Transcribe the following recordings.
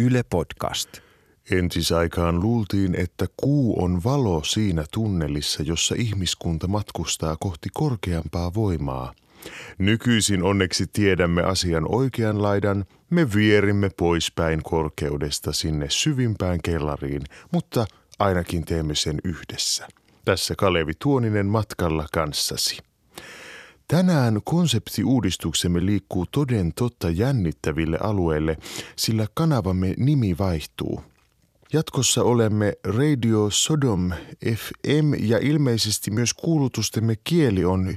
Yle Podcast. Entisaikaan luultiin, että kuu on valo siinä tunnelissa, jossa ihmiskunta matkustaa kohti korkeampaa voimaa. Nykyisin onneksi tiedämme asian oikean laidan, me vierimme poispäin korkeudesta sinne syvimpään kellariin, mutta ainakin teemme sen yhdessä. Tässä Kalevi Tuoninen matkalla kanssasi. Tänään konseptiuudistuksemme liikkuu toden totta jännittäville alueille, sillä kanavamme nimi vaihtuu. Jatkossa olemme Radio Sodom FM ja ilmeisesti myös kuulutustemme kieli on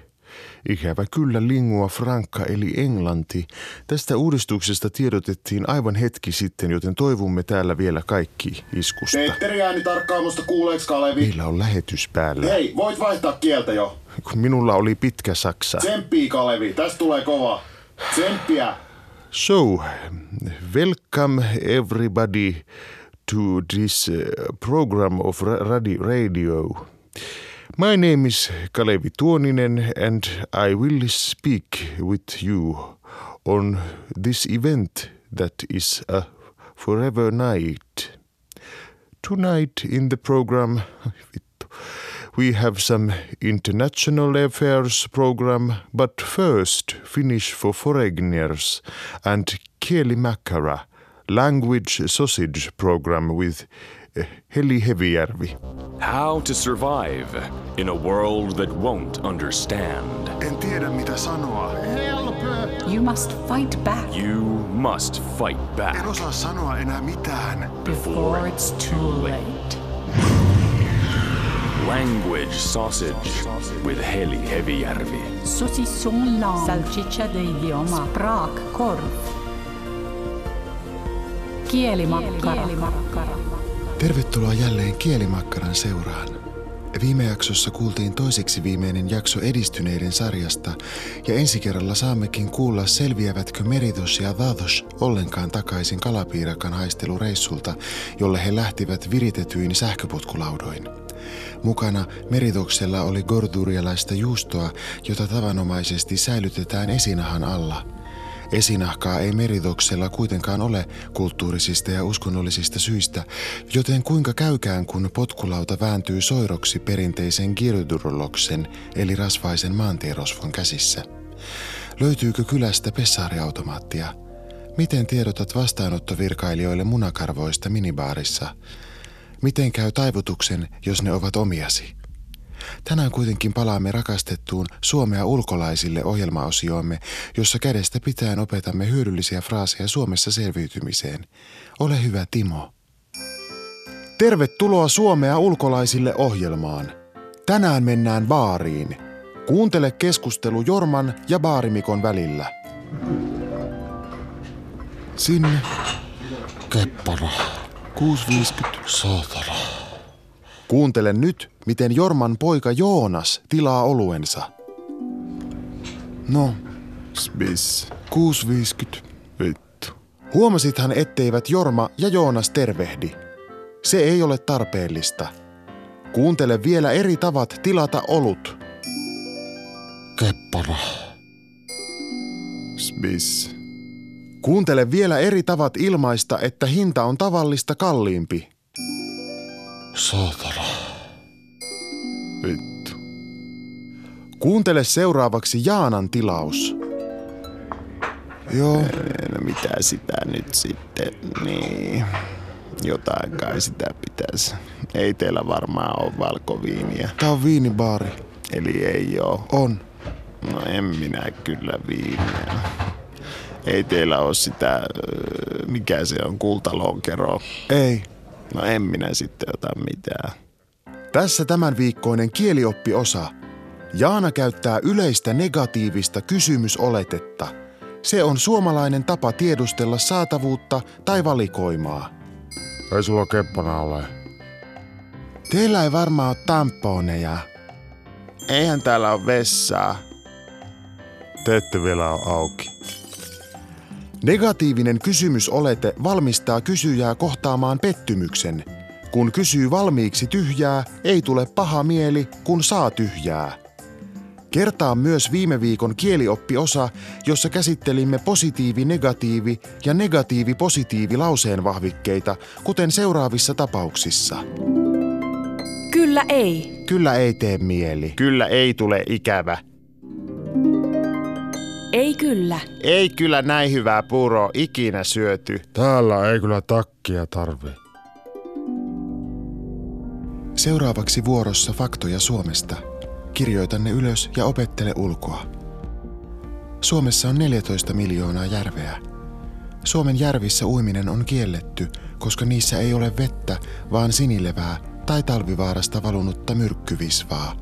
Ikävä kyllä lingua franca eli englanti. Tästä uudistuksesta tiedotettiin aivan hetki sitten, joten toivumme täällä vielä kaikki iskusta. Petteri ääni tarkkaamusta kuuleeks Kalevi? Meillä on lähetys päällä. Hei, voit vaihtaa kieltä jo. Kun minulla oli pitkä saksa. Tsemppii Kalevi, tästä tulee kova. Tsemppiä. So, welcome everybody to this uh, program of ra- radi- radio. My name is Kalevi Tuoninen and I will speak with you on this event that is a forever night. Tonight in the program, we have some international affairs program, but first Finnish for foreigners and Kieli Makara, language sausage program with eh, Heli Hevijärvi. How to survive in a world that won't understand. En tiedä mitä sanoa. You must fight back You must fight back osaa sanoa enää mitään. before it's too late. Language Sausage with Heli Hevijärvi. Saucisson langue. Salchicha de idioma. Sprakkorv. Kielimakkara. Tervetuloa jälleen Kielimakkaran seuraan. Viime jaksossa kuultiin toiseksi viimeinen jakso edistyneiden sarjasta, ja ensi kerralla saammekin kuulla selviävätkö Meritos ja Vados ollenkaan takaisin kalapiirakan haistelureissulta, jolle he lähtivät viritetyin sähköpotkulaudoin. Mukana meritoksella oli gordurialaista juustoa, jota tavanomaisesti säilytetään esinahan alla – Esinahkaa ei meritoksella kuitenkaan ole kulttuurisista ja uskonnollisista syistä, joten kuinka käykään kun potkulauta vääntyy soiroksi perinteisen girduroloksen eli rasvaisen maantierosvon käsissä? Löytyykö kylästä pessaariautomaattia? Miten tiedotat vastaanottovirkailijoille munakarvoista minibaarissa? Miten käy taivutuksen, jos ne ovat omiasi? Tänään kuitenkin palaamme rakastettuun Suomea ulkolaisille ohjelmaosioomme, jossa kädestä pitäen opetamme hyödyllisiä fraaseja Suomessa selviytymiseen. Ole hyvä Timo. Tervetuloa Suomea ulkolaisille ohjelmaan. Tänään mennään baariin. Kuuntele keskustelu Jorman ja Baarimikon välillä. Sinne. Keppara. 6.50. Saatana. Kuuntele nyt, miten Jorman poika Joonas tilaa oluensa. No, Smiss. 6.50. Vittu. Huomasithan, etteivät Jorma ja Joonas tervehdi. Se ei ole tarpeellista. Kuuntele vielä eri tavat tilata olut. Keppara. Smiss. Kuuntele vielä eri tavat ilmaista, että hinta on tavallista kalliimpi. Saatana. Vittu. Kuuntele seuraavaksi Jaanan tilaus. Joo, No mitä sitä nyt sitten, niin... Jotain kai sitä pitäisi. Ei teillä varmaan ole valkoviiniä. tää on viinibaari. Eli ei oo. On. No en minä kyllä viiniä. Ei teillä ole sitä, öö, mikä se on, kultalonkero. Ei. No en minä sitten ota mitään. Tässä tämän viikkoinen kielioppiosa. Jaana käyttää yleistä negatiivista kysymysoletetta. Se on suomalainen tapa tiedustella saatavuutta tai valikoimaa. Ei sulla keppana ole. Teillä ei varmaan ole tamponeja. Eihän täällä ole vessaa. Te ette vielä ole auki. Negatiivinen kysymysolete valmistaa kysyjää kohtaamaan pettymyksen. Kun kysyy valmiiksi tyhjää, ei tule paha mieli, kun saa tyhjää. Kertaa myös viime viikon kielioppiosa, jossa käsittelimme positiivi-negatiivi ja negatiivi-positiivi lauseen vahvikkeita, kuten seuraavissa tapauksissa. Kyllä ei. Kyllä ei tee mieli. Kyllä ei tule ikävä. Ei kyllä. Ei kyllä näin hyvää puuroa ikinä syöty. Täällä ei kyllä takkia tarvi. Seuraavaksi vuorossa faktoja Suomesta. Kirjoita ne ylös ja opettele ulkoa. Suomessa on 14 miljoonaa järveä. Suomen järvissä uiminen on kielletty, koska niissä ei ole vettä, vaan sinilevää tai talvivaarasta valunutta myrkkyvisvaa.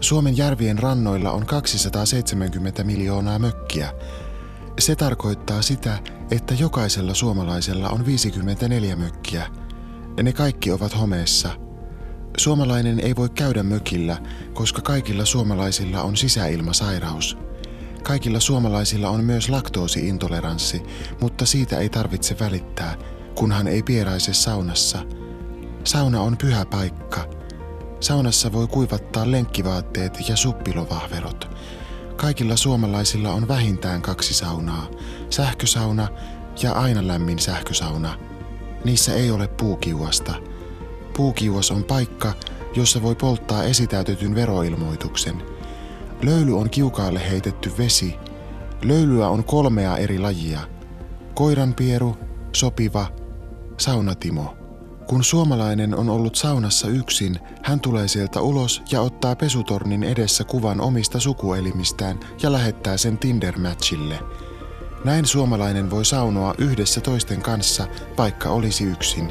Suomen järvien rannoilla on 270 miljoonaa mökkiä. Se tarkoittaa sitä, että jokaisella suomalaisella on 54 mökkiä. Ne kaikki ovat homeessa. Suomalainen ei voi käydä mökillä, koska kaikilla suomalaisilla on sisäilmasairaus. Kaikilla suomalaisilla on myös laktoosiintoleranssi, mutta siitä ei tarvitse välittää, kunhan ei pieraise saunassa. Sauna on pyhä paikka. Saunassa voi kuivattaa lenkkivaatteet ja suppilovahverot. Kaikilla suomalaisilla on vähintään kaksi saunaa, sähkösauna ja aina lämmin sähkösauna. Niissä ei ole puukiuasta. Puukiuas on paikka, jossa voi polttaa esitäytetyn veroilmoituksen. Löyly on kiukaalle heitetty vesi. Löylyä on kolmea eri lajia. Koiranpieru, sopiva, saunatimo. Kun suomalainen on ollut saunassa yksin, hän tulee sieltä ulos ja ottaa pesutornin edessä kuvan omista sukuelimistään ja lähettää sen Tinder-matchille. Näin suomalainen voi saunoa yhdessä toisten kanssa, vaikka olisi yksin.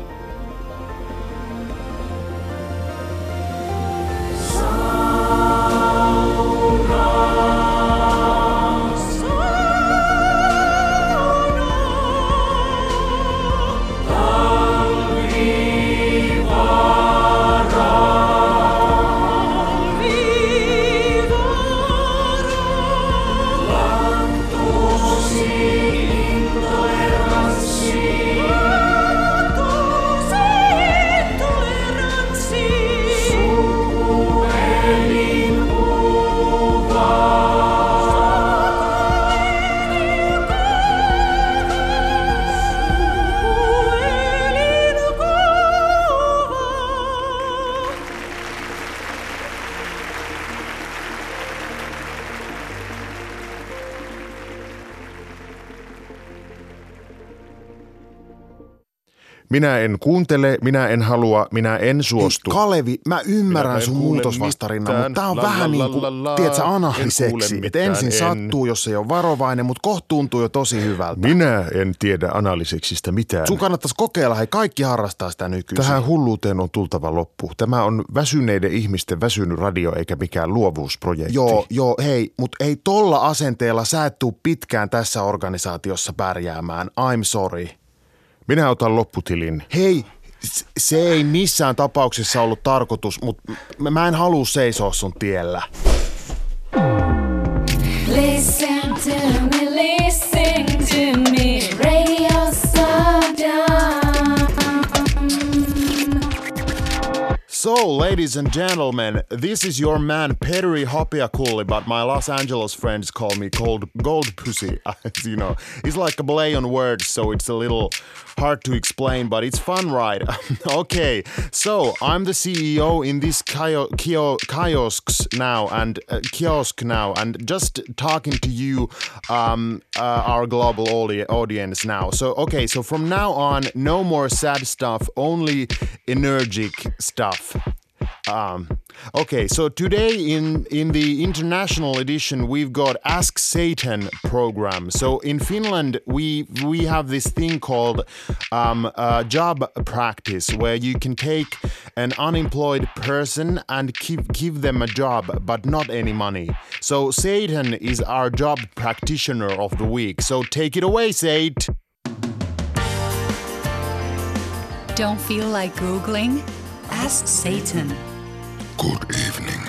Minä en kuuntele, minä en halua, minä en suostu. Kalevi, mä ymmärrän en sun muutosvastarinnan, mutta tää on La, vähän la, niin kuin, la, tiedätkö, en analiseksi. Et mitään, ensin en. sattuu, jos ei ole varovainen, mutta kohta tuntuu jo tosi hyvältä. Minä en tiedä analyseksistä mitään. Sun kannattaisi kokeilla, hei kaikki harrastaa sitä nykyisin. Tähän hulluuteen on tultava loppu. Tämä on väsyneiden ihmisten väsynyt radio eikä mikään luovuusprojekti. Joo, joo, hei, mutta ei tolla asenteella sä et tuu pitkään tässä organisaatiossa pärjäämään. I'm sorry. Minä otan lopputilin. Hei, se ei missään tapauksessa ollut tarkoitus, mutta mä en halua seisoa sun tiellä. Listen to me, So, ladies and gentlemen, this is your man Petteri Hopiakulli, but my Los Angeles friends call me Cold Gold Pussy. As you know, it's like a play on words, so it's a little hard to explain, but it's fun, right? okay, so I'm the CEO in this kio- kio- kiosks now and uh, kiosk now, and just talking to you, um, uh, our global audi- audience now. So, okay, so from now on, no more sad stuff, only energetic stuff. Um, okay, so today in in the international edition we've got Ask Satan program. So in Finland we we have this thing called um, uh, job practice where you can take an unemployed person and give give them a job but not any money. So Satan is our job practitioner of the week. So take it away, Satan. Don't feel like Googling? Ask Satan. Good evening.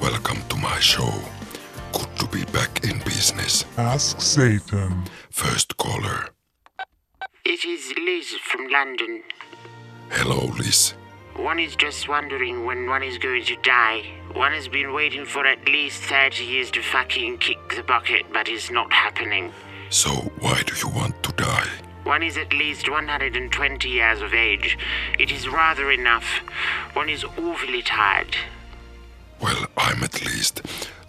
Welcome to my show. Good to be back in business. Ask Satan. First caller. It is Liz from London. Hello, Liz. One is just wondering when one is going to die. One has been waiting for at least 30 years to fucking kick the bucket, but it's not happening. So why do you want to die? One is at least 120 years of age. It is rather enough. One is awfully tired. Well, I'm at least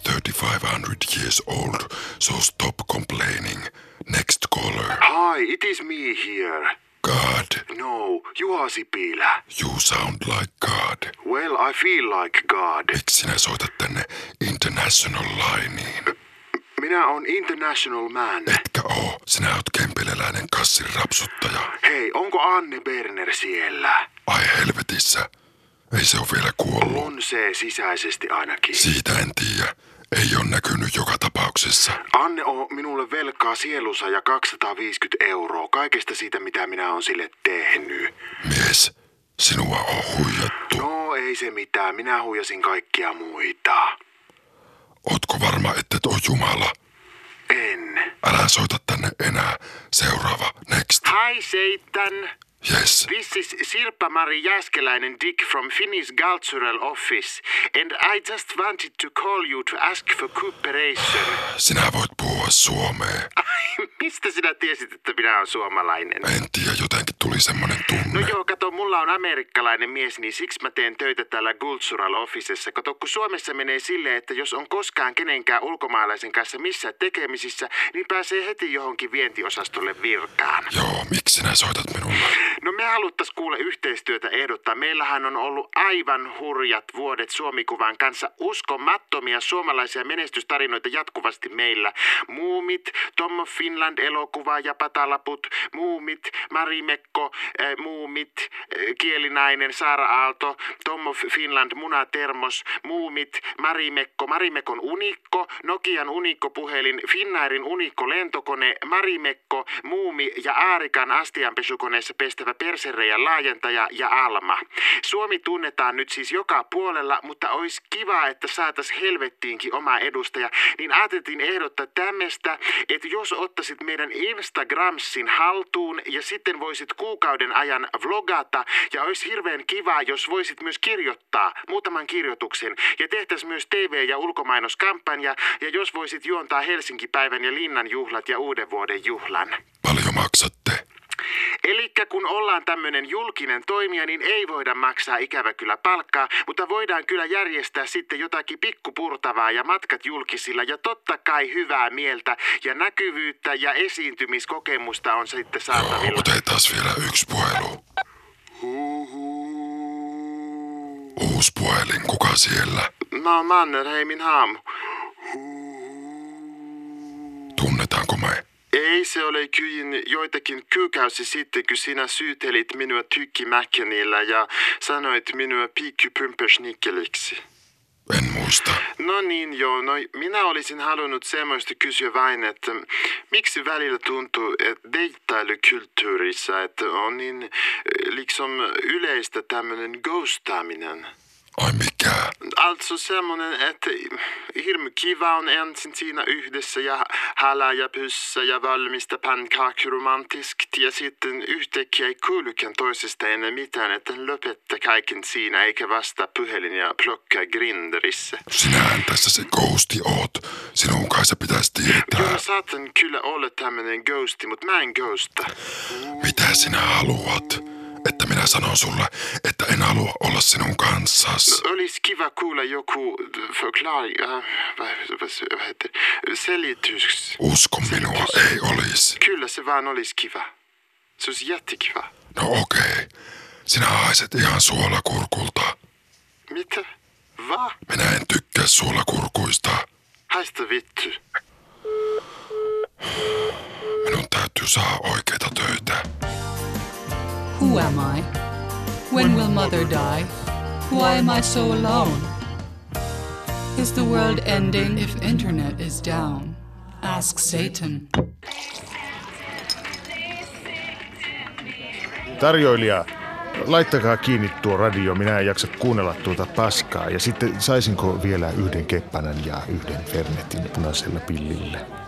3500 years old, so stop complaining. Next caller. Hi, it is me here. God. No, you are Sipilä. You sound like God. Well, I feel like God. Miksi sinä soitat tänne International Lineen? Minä on international man. Etkä oo. Sinä oot kempeleläinen kassin rapsuttaja. Hei, onko Anne Berner siellä? Ai helvetissä. Ei se ole vielä kuollut. On se sisäisesti ainakin. Siitä en tiedä. Ei ole näkynyt joka tapauksessa. Anne on minulle velkaa sielussa ja 250 euroa kaikesta siitä, mitä minä oon sille tehnyt. Mies, sinua on huijattu. No ei se mitään, minä huijasin kaikkia muita. Ootko varma, että et oo Jumala? En. Älä soita tänne enää. Seuraava, next. Hi, Satan. Yes. This is Sirpa-Mari Jääskeläinen Dick from Finnish Cultural Office, and I just wanted to call you to ask for cooperation. Sinä voit puhua suomea. Ai, mistä sinä tiesit, että minä olen suomalainen? En tiedä, jotenkin tuli semmonen tunne. No joo, kato, mulla on amerikkalainen mies, niin siksi mä teen töitä täällä Cultural Officessa. Kato, kun Suomessa menee silleen, että jos on koskaan kenenkään ulkomaalaisen kanssa missään tekemisissä, niin pääsee heti johonkin vientiosastolle virkaan. Joo, miksi sinä soitat minulle? No me haluttais kuule yhteistyötä ehdottaa. Meillähän on ollut aivan hurjat vuodet Suomikuvan kanssa. Uskomattomia suomalaisia menestystarinoita jatkuvasti meillä. Muumit, Tommo Finland elokuva ja patalaput, Muumit, Marimekko, äh, Muumit, äh, Kielinainen, Saara Aalto, Tommo Finland, Munatermos, Muumit, Marimekko, Marimekon unikko, Nokian unikkopuhelin, Finnairin unikko lentokone, Marimekko, Muumi ja Aarikan astianpesukoneessa pestävä persereijän laajentaja ja Alma. Suomi tunnetaan nyt siis joka puolella, mutta olisi kiva, että saatas helvettiinkin oma edustaja. Niin ajateltiin ehdottaa tämmöistä, että jos ottaisit meidän Instagramsin haltuun ja sitten voisit kuukauden ajan vlogata ja olisi hirveän kiva, jos voisit myös kirjoittaa muutaman kirjoituksen ja tehtäisiin myös TV- ja ulkomaiноskampanja ja jos voisit juontaa Helsinki-päivän ja Linnan juhlat ja uuden vuoden juhlan. Paljon maksatte? Eli kun ollaan tämmöinen julkinen toimija, niin ei voida maksaa ikävä kyllä palkkaa, mutta voidaan kyllä järjestää sitten jotakin pikkupurtavaa ja matkat julkisilla ja totta kai hyvää mieltä ja näkyvyyttä ja esiintymiskokemusta on sitten saatavilla. Joo, otetaan vielä yksi puhelu. Uusi puhelin, kuka siellä? No Mannerheimin haamu. Tunnetaanko me? Ei se ole kyin joitakin kuukausi sitten, kun sinä syytelit minua tykkimäkänillä ja sanoit minua pikkupympösnikkeliksi. En muista. No niin joo, no minä olisin halunnut semmoista kysyä vain, että miksi välillä tuntuu, että deittailukulttuurissa, että on niin eh, liksom yleistä tämmöinen ghostaaminen. Ai mikä? Alltså semmoinen, että hirmu kiva on ensin siinä yhdessä ja halaa ja pyssä ja valmista pannkakromantiskt ja sitten yhtäkkiä ei kuulukaan toisesta enää mitään, että lopetta kaiken siinä eikä vasta puhelin ja plocka Grinderissä. Sinähän tässä se ghosti oot. Sinun kai se pitäisi tietää. Joo, mä saatan kyllä olla tämmönen ghosti, mutta mä en ghosta. Mitä sinä haluat? Että minä sanon sulle, että en halua olla sinun kanssas. Olisi kiva kuulla joku förklaring, äh, heter selitys. Usko minua, ei olisi. Kyllä se vaan olisi kiva. Se olisi jättikiva. No okei. Okay. Sinä haiset ihan suolakurkulta. Mitä? Va? Minä en tykkää suolakurkuista. Haista vittu. Minun täytyy saada oikeita töitä. Who am I? When will mother die? Why am I so alone? Is the world ending if internet is down? Ask Satan. Tarjoilija, laittakaa kiinni tuo radio, minä en jaksa kuunnella tuota paskaa. Ja sitten saisinko vielä yhden keppänän ja yhden Fernetin punaisella pillillä?